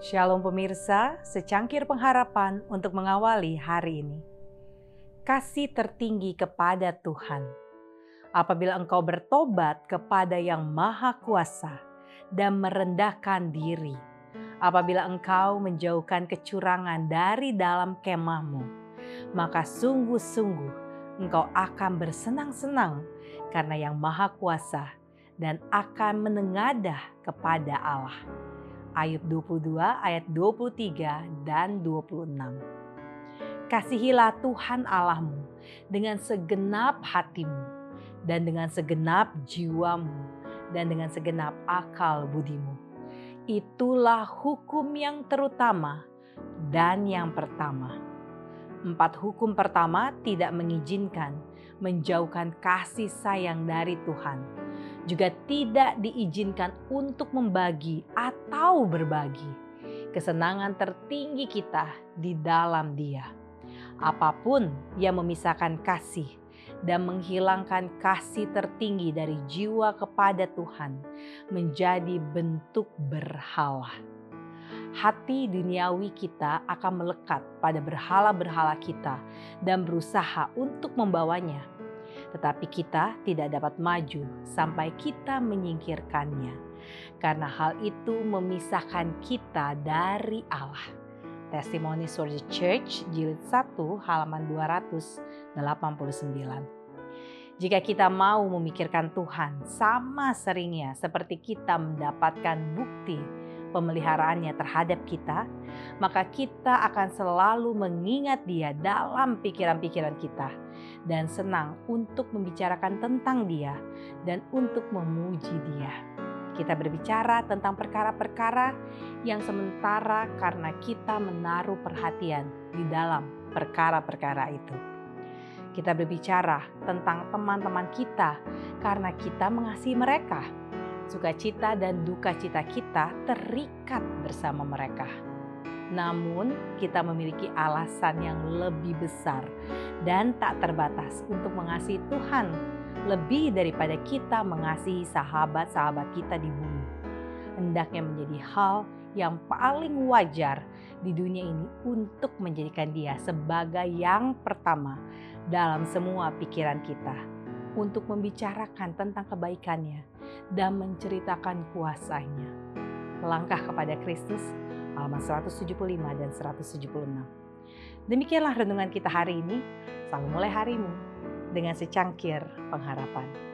Shalom pemirsa, secangkir pengharapan untuk mengawali hari ini. Kasih tertinggi kepada Tuhan. Apabila engkau bertobat kepada Yang Maha Kuasa dan merendahkan diri, apabila engkau menjauhkan kecurangan dari dalam kemahmu, maka sungguh-sungguh engkau akan bersenang-senang karena Yang Maha Kuasa dan akan menengadah kepada Allah. Ayub 22 ayat 23 dan 26. Kasihilah Tuhan Allahmu dengan segenap hatimu dan dengan segenap jiwamu dan dengan segenap akal budimu. Itulah hukum yang terutama dan yang pertama. Empat hukum pertama tidak mengizinkan menjauhkan kasih sayang dari Tuhan juga tidak diizinkan untuk membagi atau berbagi kesenangan tertinggi kita di dalam Dia. Apa pun yang memisahkan kasih dan menghilangkan kasih tertinggi dari jiwa kepada Tuhan menjadi bentuk berhala. Hati duniawi kita akan melekat pada berhala-berhala kita dan berusaha untuk membawanya tetapi kita tidak dapat maju sampai kita menyingkirkannya, karena hal itu memisahkan kita dari Allah. Testimoni for the Church jilid 1 halaman 289. Jika kita mau memikirkan Tuhan sama seringnya seperti kita mendapatkan bukti pemeliharaannya terhadap kita, maka kita akan selalu mengingat Dia dalam pikiran-pikiran kita dan senang untuk membicarakan tentang Dia dan untuk memuji Dia. Kita berbicara tentang perkara-perkara yang sementara karena kita menaruh perhatian di dalam perkara-perkara itu. Kita berbicara tentang teman-teman kita karena kita mengasihi mereka sukacita dan duka cita kita terikat bersama mereka. Namun, kita memiliki alasan yang lebih besar dan tak terbatas untuk mengasihi Tuhan lebih daripada kita mengasihi sahabat-sahabat kita di bumi. Hendaknya menjadi hal yang paling wajar di dunia ini untuk menjadikan Dia sebagai yang pertama dalam semua pikiran kita, untuk membicarakan tentang kebaikannya dan menceritakan kuasanya. Langkah kepada Kristus, halaman 175 dan 176. Demikianlah renungan kita hari ini. Selalu mulai harimu dengan secangkir pengharapan.